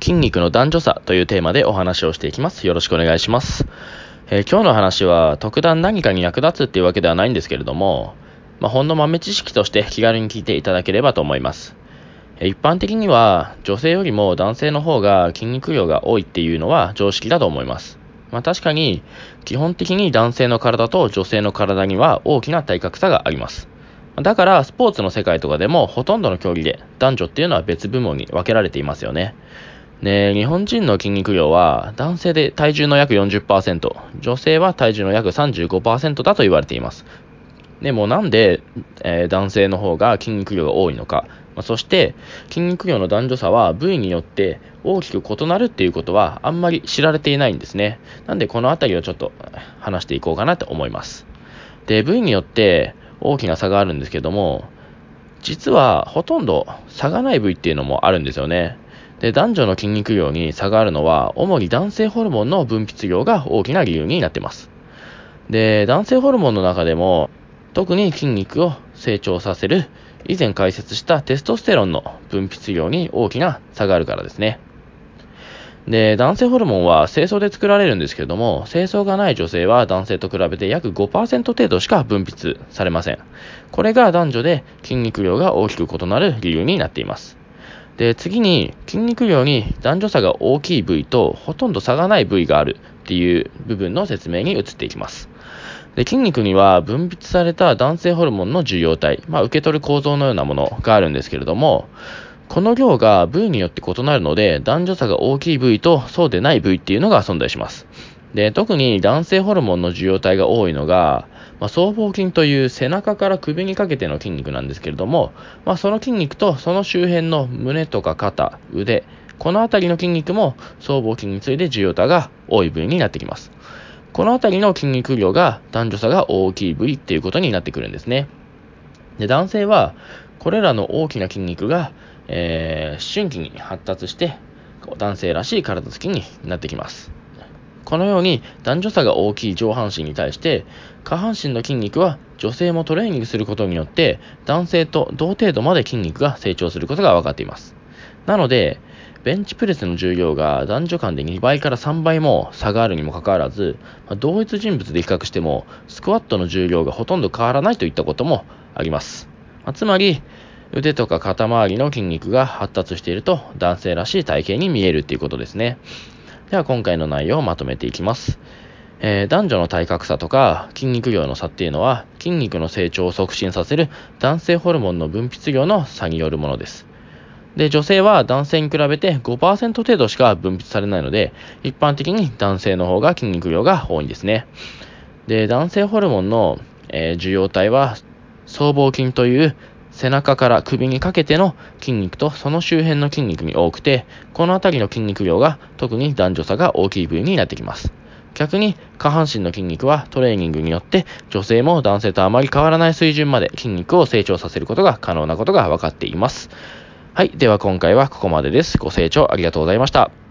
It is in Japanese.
筋肉の男女差というテーマでお話をしていきます。よろしくお願いします。えー、今日の話は特段何かに役立つっていうわけではないんですけれども、まあ、ほんの豆知識として気軽に聞いていただければと思います。一般的には女性よりも男性の方が筋肉量が多いっていうのは常識だと思います。まあ確かに基本的に男性の体と女性の体には大きな体格差があります。だからスポーツの世界とかでもほとんどの競技で男女っていうのは別部門に分けられていますよね。で、日本人の筋肉量は男性で体重の約40%、女性は体重の約35%だと言われています。でもなんで、えー、男性の方が筋肉量が多いのか、まあ、そして筋肉量の男女差は部位によって大きく異なるっていうことはあんまり知られていないんですね。なんでこのあたりをちょっと話していこうかなと思います。で、部位によって大きな差があるんですけども、実はほとんど差がない部位っていうのもあるんですよね。で、男女の筋肉量に差があるのは、主に男性ホルモンの分泌量が大きな理由になっています。で、男性ホルモンの中でも、特に筋肉を成長させる、以前解説したテストステロンの分泌量に大きな差があるからですね。で、男性ホルモンは清掃で作られるんですけれども、清掃がない女性は男性と比べて約5%程度しか分泌されません。これが男女で筋肉量が大きく異なる理由になっています。で、次に筋肉量に男女差が大きい部位とほとんど差がない部位があるっていう部分の説明に移っていきます。で筋肉には分泌された男性ホルモンの受容体、まあ、受け取る構造のようなものがあるんですけれども、この量が部位によって異なるので、男女差が大きい部位とそうでない部位っていうのが存在します。で、特に男性ホルモンの受容体が多いのが、まあ、僧帽筋という背中から首にかけての筋肉なんですけれども、まあ、その筋肉とその周辺の胸とか肩、腕、この辺りの筋肉も僧帽筋について受容体が多い部位になってきます。この辺りの筋肉量が男女差が大きい部位っていうことになってくるんですね。で、男性はこれらの大きな筋肉がえー、春期に発達して、男性らしい体つきになってきます。このように男女差が大きい上半身に対して、下半身の筋肉は女性もトレーニングすることによって、男性と同程度まで筋肉が成長することが分かっています。なので、ベンチプレスの重量が男女間で2倍から3倍も差があるにもかかわらず、同一人物で比較しても、スクワットの重量がほとんど変わらないといったこともあります。つまり、腕とか肩周りの筋肉が発達していると男性らしい体型に見えるっていうことですね。では今回の内容をまとめていきます。えー、男女の体格差とか筋肉量の差っていうのは筋肉の成長を促進させる男性ホルモンの分泌量の差によるものです。で、女性は男性に比べて5%程度しか分泌されないので、一般的に男性の方が筋肉量が多いんですね。で、男性ホルモンの、えー、受容体は、僧帽筋という背中から首にかけての筋肉とその周辺の筋肉に多くて、この辺りの筋肉量が特に男女差が大きい部位になってきます。逆に下半身の筋肉はトレーニングによって女性も男性とあまり変わらない水準まで筋肉を成長させることが可能なことが分かっています。はい。では今回はここまでです。ご清聴ありがとうございました。